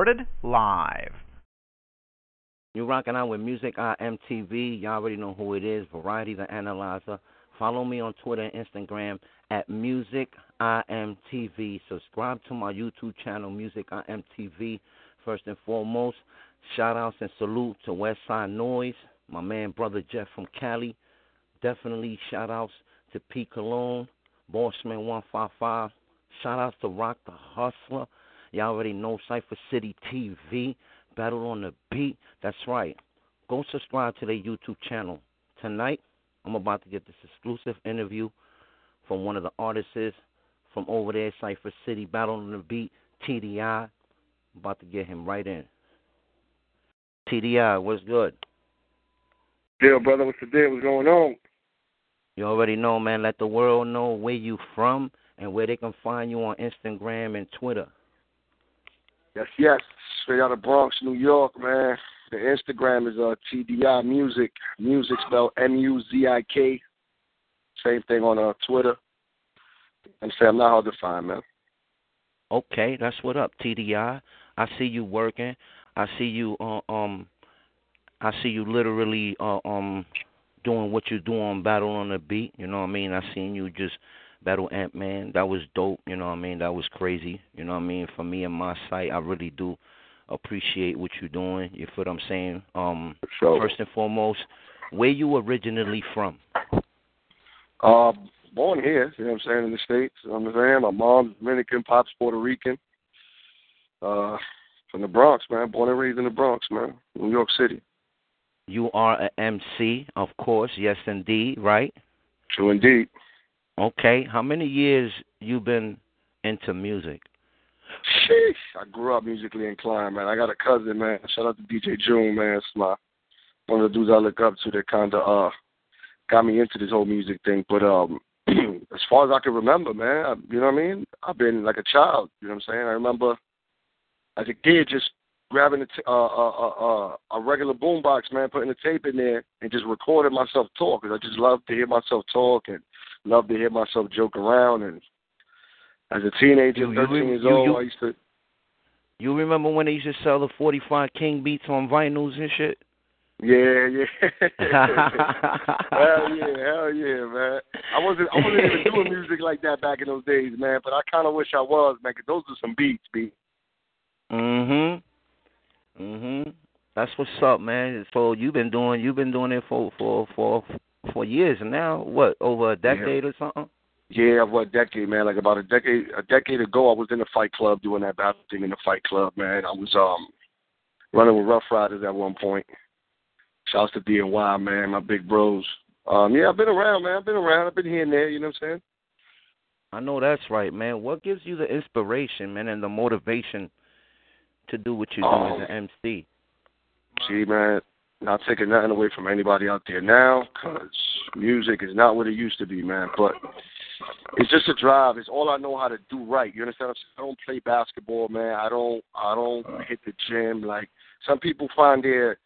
Recorded live. You're rocking out with Music IMTV. Y'all already know who it is. Variety the Analyzer. Follow me on Twitter and Instagram at Music IMTV. Subscribe to my YouTube channel, Music IMTV. First and foremost, shout outs and salute to Westside Noise, my man brother Jeff from Cali. Definitely shout outs to Pete Cologne, Bossman 155. Shout outs to Rock the Hustler. Y'all already know Cypher City TV. Battle on the Beat. That's right. Go subscribe to their YouTube channel. Tonight, I'm about to get this exclusive interview from one of the artists from over there, Cypher City, Battle on the Beat, TDI. about to get him right in. TDI, what's good? Yeah, brother, what's the deal? What's going on? You already know, man. Let the world know where you from and where they can find you on Instagram and Twitter. Yes, yes. Straight out of Bronx, New York, man. The Instagram is uh, TDI Music. Music spelled M U Z I K. Same thing on uh, Twitter. And say I'm not hard to find, man. Okay, that's what up, TDI. I see you working. I see you uh, um I see you literally uh, um doing what you're doing, Battle on the Beat, you know what I mean? I seen you just Battle Ant Man. That was dope, you know what I mean? That was crazy. You know what I mean? For me and my site, I really do appreciate what you're doing. You feel what I'm saying? Um sure. first and foremost, where you originally from? Uh born here, you know what I'm saying, in the States. You know what I'm saying? My mom's Dominican, pop's Puerto Rican. Uh from the Bronx, man. Born and raised in the Bronx, man. New York City. You are a MC, of course, yes indeed, right? True indeed. Okay. How many years you been into music? Sheesh. I grew up musically inclined, man. I got a cousin, man. Shout out to DJ June, man. It's my one of the dudes I look up to that kinda uh got me into this whole music thing. But um as far as I can remember, man, I, you know what I mean? I've been like a child, you know what I'm saying? I remember as a kid just grabbing a, t- uh, uh, uh, uh, a regular boombox, man, putting the tape in there and just recording myself talk because I just love to hear myself talk and love to hear myself joke around. And as a teenager, You- you 13 re- years you- old, you- I used to. You remember when they used to sell the 45 King beats on vinyls and shit? Yeah, yeah. hell yeah, hell yeah, man. I wasn't, I wasn't even doing music like that back in those days, man. But I kind of wish I was, man, 'cause those are some beats, B. Mhm. Mhm. That's what's up, man. So you've been doing you've been doing it for for for for years and now. What over a decade or something? Yeah, what a decade, man? Like about a decade, a decade ago, I was in the Fight Club doing that battle thing in the Fight Club, man. I was um running with Ruff Ryders at one point. Shouts to DNY, man, my big bros. Um, yeah, I've been around, man. I've been around. I've been here and there. You know what I'm saying? I know that's right, man. What gives you the inspiration, man, and the motivation to do what you do Oh. as an MC? See, man, not taking nothing away from anybody out there now, 'cause music is not what it used to be, man. But it's just a drive. It's all I know how to do right. You understand? I don't play basketball, man. I don't. I don't uh-huh. hit the gym. Like some people find their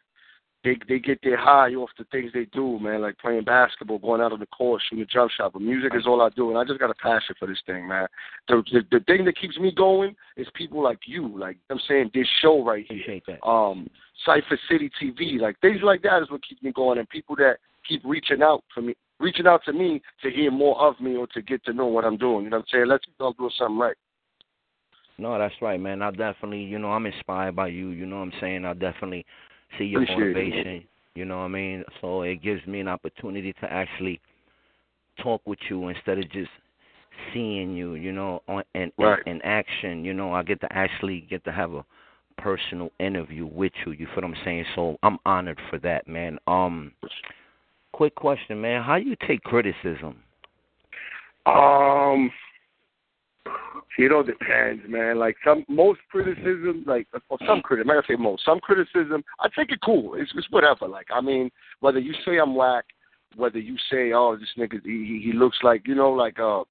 they they get their high off the things they do, man. Like playing basketball, going out on the court, shooting a jump shot. But music is all I do, and I just got a passion for this thing, man. The the, the thing that keeps me going is people like you. Like I'm saying, this show right here um Cypher City TV, like things like that is what keeps me going, and people that keep reaching out for me, reaching out to me to hear more of me or to get to know what I'm doing. You know what I'm saying? Let's know I'm something right. No, that's right, man. I definitely, you know, I'm inspired by you. You know what I'm saying? I definitely see your Appreciate it. motivation. You know what I mean? So it gives me an opportunity to actually talk with you instead of just seeing you. You know, on in, Right. in, in action. You know, I get to actually get to have a personal interview with you. You feel what I'm saying? So I'm honored for that, man. Um, quick question, man. How you take criticism? Um, You know, depends, man. Like some most criticism, like or some criticism, I gotta say most. Some criticism, I take it cool. It's, it's whatever. Like I mean, whether you say I'm whack, whether you say, oh, this nigga, he he looks like, you know, like uh,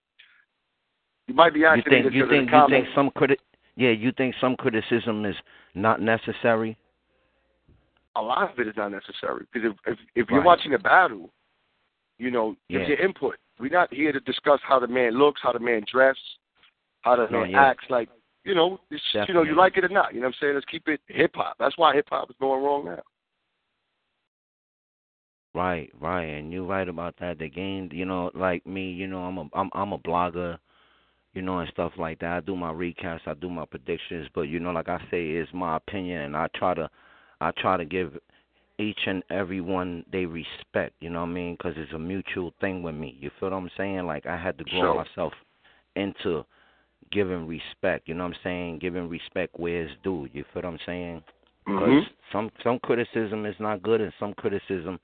you might be asking you think you think you think some criti- yeah, you think some criticism is not necessary. A lot of it is not necessary because if if, if you're watching a battle, you know, yeah. it's your input. We're not here to discuss how the man looks, how the man dress, how man yeah. acts. Like, you know, it's, you know, you like it or not. You know what I'm saying? Let's keep it hip hop. That's why hip hop is going wrong now. Right, right, and you're right about that. The game, you know, like me, you know, I'm a I'm I'm a blogger, you know, and stuff like that. I do my recasts, I do my predictions, but you know, like I say, it's my opinion, and I try to I try to give each and every one they respect. You know what I mean? Because it's a mutual thing with me. You feel what I'm saying? Like I had to grow sure. myself into giving respect. You know what I'm saying? Giving respect where it's due. You feel what I'm saying? Mm-hmm. some some criticism is not good, and some criticism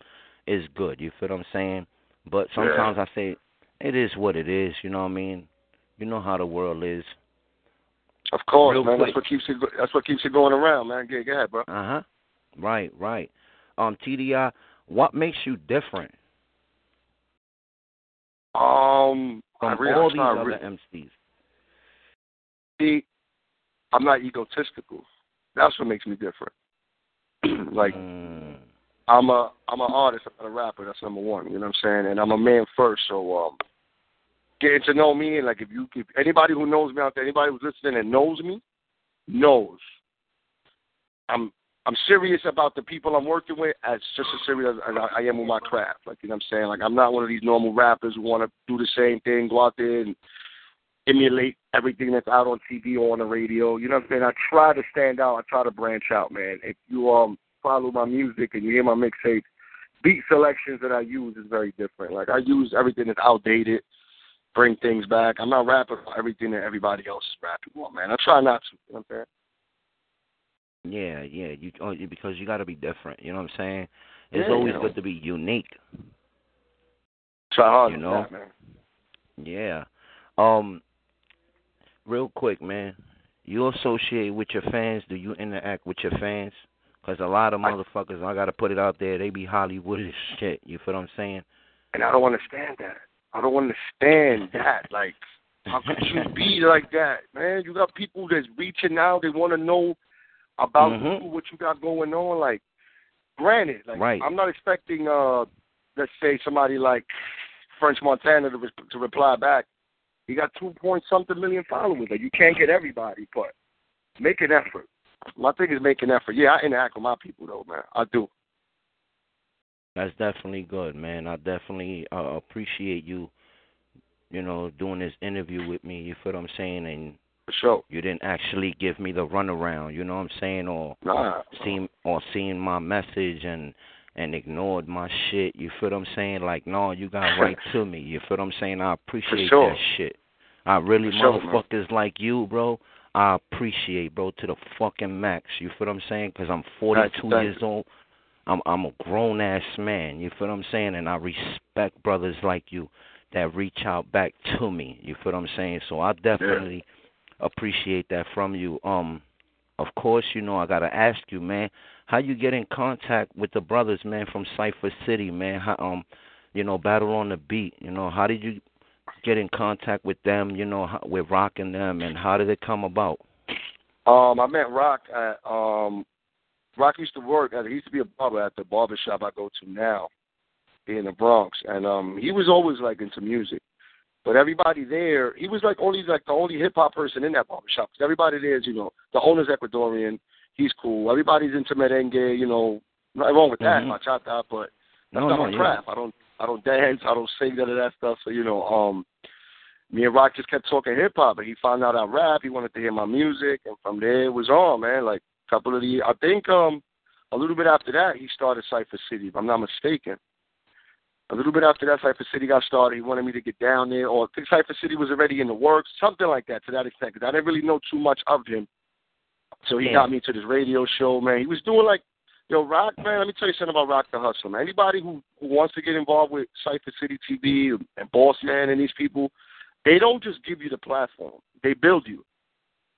is good. You feel what I'm saying? But sometimes yeah. I say it is what it is. You know what I mean? You know how the world is. Of course, Real man. Quick. That's what keeps it. That's what keeps it going around, man. Go, go ahead, bro. Uh huh. Right, right. Um, TDI, what makes you different? Um, from really, all these other really, MCs. See, I'm not egotistical. That's what makes me different. like, mm. I'm a I'm an artist, I'm not a rapper. That's number one. You know what I'm saying? And I'm a man first. So, um, getting to know me and like if you if anybody who knows me out there, anybody who's listening and knows me, knows I'm I'm serious about the people I'm working with as just as serious as I am with my craft. Like you know what I'm saying? Like I'm not one of these normal rappers who want to do the same thing, go out there and emulate everything that's out on TV or on the radio. You know what I'm saying? I try to stand out. I try to branch out, man. If you um follow my music and you hear my mixtapes, beat selections that I use is very different. Like I use everything that's outdated, bring things back. I'm not rapping about everything that everybody else is rapping on, man. I try not to. You know what I'm saying? Yeah, yeah. You oh, because you got to be different. You know what I'm saying? It's yeah, always you know. good to be unique. Try hard, you know. That, man. Yeah. Um. Real quick, man. You associate with your fans? Do you interact with your fans? Because a lot of motherfuckers, I, I got to put it out there, they be Hollywood as shit. You feel what I'm saying? And I don't understand that. I don't understand that. Like, how could you be like that, man? You got people that's reaching out. They want to know about mm-hmm. you, what you got going on. Like, granted, like right. I'm not expecting, uh, let's say somebody like French Montana to, re- to reply back. He got two point something million followers. Like, you can't get everybody, but make an effort. My thing is make an effort. Yeah, I interact with my people though, man. I do. That's definitely good, man. I definitely uh, appreciate you, you know, doing this interview with me. You feel what I'm saying? And For sure. you didn't actually give me the runaround. You know what I'm saying? Or Nah. seeing or seeing my message and and ignored my shit. You feel what I'm saying? Like, no, you got right to me. You feel what I'm saying? I appreciate sure. that shit. I really For sure, man. motherfuckers like you, bro. I appreciate, bro, to the fucking max. You feel what I'm saying? Because I'm 42 Thank you, thank years old. I'm I'm a grown ass man. You feel what I'm saying? And I respect brothers like you that reach out back to me. You feel what I'm saying? So I definitely appreciate that from you. Um, of course, you know I gotta ask you, man, how you get in contact with the brothers, man, from Cypher City, man? How, um, you know, Battle on the Beat. You know, how did you get in contact with them? You know, how, with rocking them, and how did it come about? Um, I met Rock at um Rock used to work at he used to be a barber at the barber shop I go to now in the Bronx and um he was always like into music. But everybody there, he was like only like the only hip hop person in that barber shop. Cause everybody there is, you know, the owner's Ecuadorian, he's cool. Everybody's into merengue, you know, nothing wrong with that, Mhm. bachata, but that's No, not no, my yeah. craft. I don't I don't dance, I don't sing none of that stuff. So, you know, um me and Rock just kept talking hip hop and he found out I rap, he wanted to hear my music and from there it was on, man. Like a couple of the I think um a little bit after that he started Cypher City, if I'm not mistaken. A little bit after that Cypher City got started, he wanted me to get down there or I think Cypher City was already in the works, something like that to that extent, because I didn't really know too much of him. So he Yeah. got me to this radio show, man. He was doing like Yo, Rock, man, let me tell you something about Rock the Hustler, man. Anybody who, who wants to get involved with Cypher City TV and Boss Man and these people, they don't just give you the platform; they build you.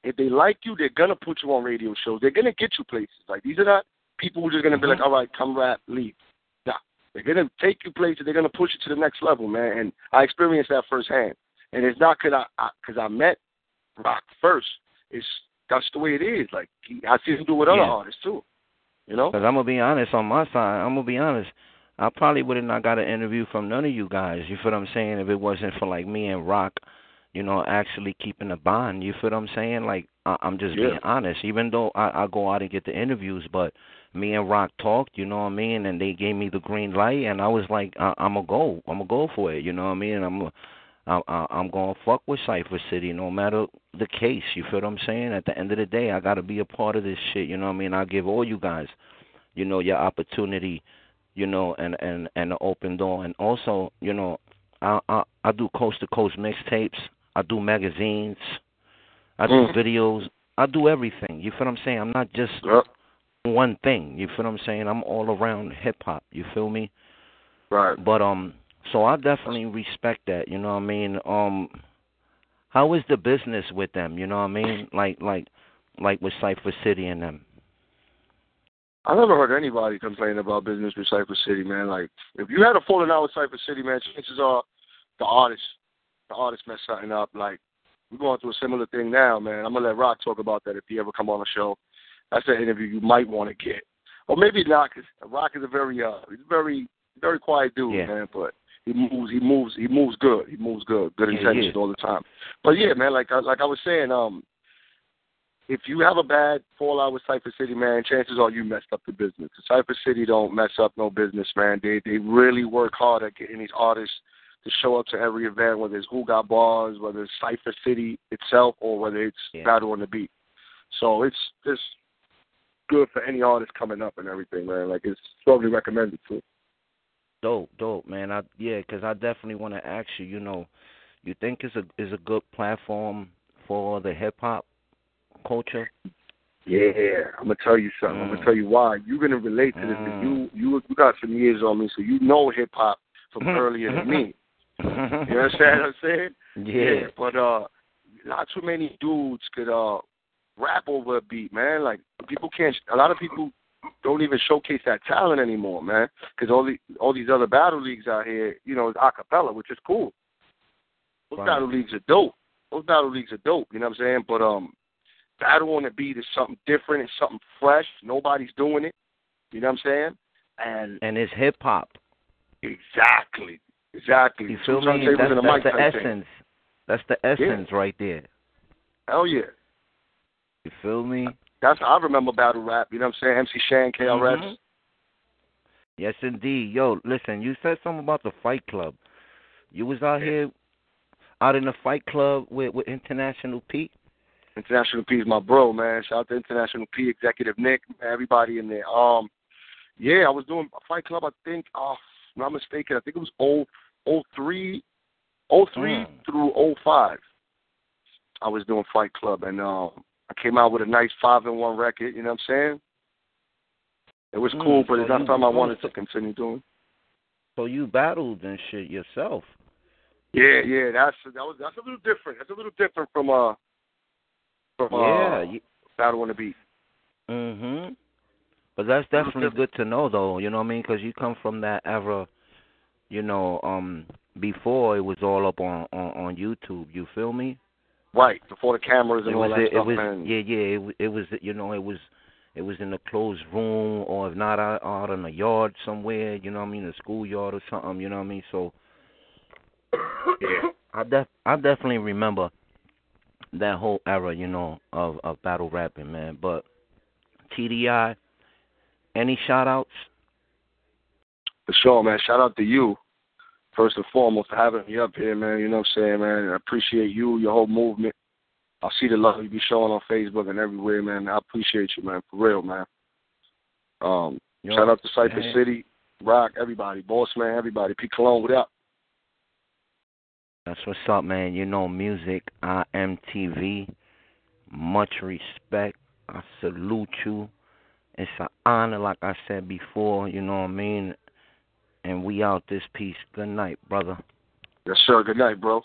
If they like you, they're gonna put you on radio shows. They're gonna get you places. Like these are not people who are just gonna be like, Mhm. all right, come rap, leave. Nah, they're gonna take you places. They're gonna push you to the next level, man. And I experienced that firsthand. And it's not because I, I cause I met Rock first. It's that's the way it is. Like he, I see him do with other Yeah. artists too. You know? Because I'm gonna be honest on my side. I'm gonna be honest. I probably would have not got an interview from none of you guys. You feel what I'm saying? If it wasn't for like me and Rock, you know, actually keeping a bond. You feel what I'm saying? Like I, I'm just Yeah. being honest. Even though I, I go out and get the interviews, but me and Rock talked. You know what I mean? And they gave me the green light, and I was like, I, I'm gonna go. I'm gonna go for it. You know what I mean? And I'm. I, I, I'm gonna fuck with Cypher City no matter the case. You feel what I'm saying? At the end of the day, I gotta be a part of this shit. You know what I mean? I give all you guys you know your opportunity you know and and and an open door and also you know i i i do coast to coast mixtapes i do magazines i do Mm. videos i do everything you feel what i'm saying i'm not just Yep. one thing you feel what i'm saying i'm all around hip hop you feel me Right. but um so i definitely respect that you know what i mean um how is the business with them you know what i mean like like like with Cypher City and them I never heard anybody complain about business with Cypher City, man. Like, if you had a falling out with Cypher City, man, chances are the artist, the artist messed something up. Like, we're going through a similar thing now, man. I'm gonna let Rock talk about that if he ever come on the show. That's an interview you might want to get, or maybe not, because Rock is a very, uh, he's a very, very quiet dude, Yeah. man. But he moves, he moves, he moves good. He moves good, good Yeah, intentions yeah. all the time. But yeah, man, like, I like I was saying, um, if you have a bad fallout with Cypher City, man, chances are you messed up the business. Cypher City don't mess up no business, man. They they really work hard at getting these artists to show up to every event, whether it's Who Got Bars, whether it's Cypher City itself, or whether it's Yeah. Battle on the Beat. So it's just good for any artist coming up and everything, man. Like it's strongly recommended too. Dope, dope, man. I yeah, 'cause I definitely want to ask you. You know, you think it's a is a good platform for the hip hop culture? Yeah, I'm gonna tell you something. I'm Mm. gonna tell you why. You're gonna relate to this. Mm. You you you got some years on me, so you know hip hop from earlier than me. You understand what I'm saying? Yeah. But uh, not too many dudes could uh rap over a beat, man. Like people can't. A lot of people don't even showcase that talent anymore, man. Because all the all these other battle leagues out here, you know, is acapella, which is cool. Those Right. battle leagues are dope. Those battle leagues are dope. You know what I'm saying? But um, battle on the beat is something different. It's something fresh. Nobody's doing it. You know what I'm saying? And And it's hip hop. exactly, exactly. You feel me? That's, that's the thing. essence. That's the essence right there. Hell yeah. You feel me? That's I remember battle rap. You know what I'm saying? MC Shan, KRS. Mhm. Yes, indeed. Yo, listen, you said something about the Fight Club. You was out Yeah. here, out in the Fight Club with with International Pete. International P is my bro, man. Shout out to International P, Executive Nick, everybody in there. Um, yeah, I was doing a Fight Club. I think, oh, if I'm not mistaken, I think it was oh oh three, oh three Mm. through oh five. I was doing Fight Club, and um, I came out with a nice five and one record. You know what I'm saying? It was Mm, cool, but so it's not you- something I wanted so- to continue doing. So you battled and shit yourself. Yeah, yeah, that's that was that's a little different. That's a little different from uh from Yeah. uh, You, Battle on the Beat. mhm. But that's definitely good to know, though. You know what I mean? Because you come from that era. You know, um, before it was all up on on, on YouTube. You feel me? Right, before the cameras and it all was that it, stuff, it was man. yeah yeah it, it was you know it was it was in a closed room or if not out, out in a yard somewhere you know what I mean a schoolyard or something you know what I mean so yeah. I def I definitely remember that whole era you know of of battle rapping man but TDI any shout outs For sure, man. Shout out to you, first and foremost, for having me up here, man. You know what I'm saying, man? I appreciate you, your whole movement. I see the love you be showing on Facebook and everywhere, man. I appreciate you, man, for real, man. Um, Yo, shout out to Cypher man. City, Rock, everybody, Boss Man, everybody. P Cologne, what up? That's what's up, man. You know, music, IMTV. Much respect. I salute you. It's an honor, like I said before, you know what I mean? And we out this piece. Good night, brother. Yes, sir. Good night, bro.